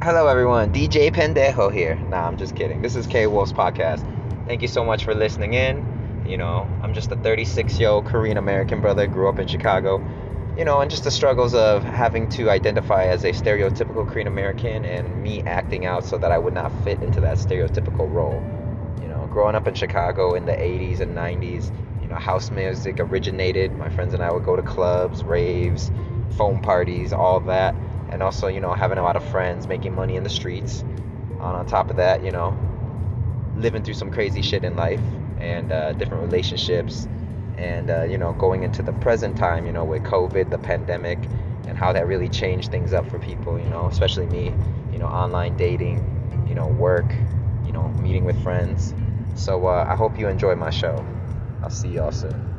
Hello, everyone. DJ Pendejo here. Nah, I'm just kidding. This is K Wolf's podcast. Thank you so much for listening in. You know, I'm just a 36 year old Korean American brother, grew up in Chicago. You know, and just the struggles of having to identify as a stereotypical Korean American and me acting out so that I would not fit into that stereotypical role. You know, growing up in Chicago in the 80s and 90s, you know, house music originated. My friends and I would go to clubs, raves, foam parties, all that and also you know having a lot of friends making money in the streets and on top of that you know living through some crazy shit in life and uh, different relationships and uh, you know going into the present time you know with covid the pandemic and how that really changed things up for people you know especially me you know online dating you know work you know meeting with friends. So uh, i hope you enjoy my show. I'll see y'all soon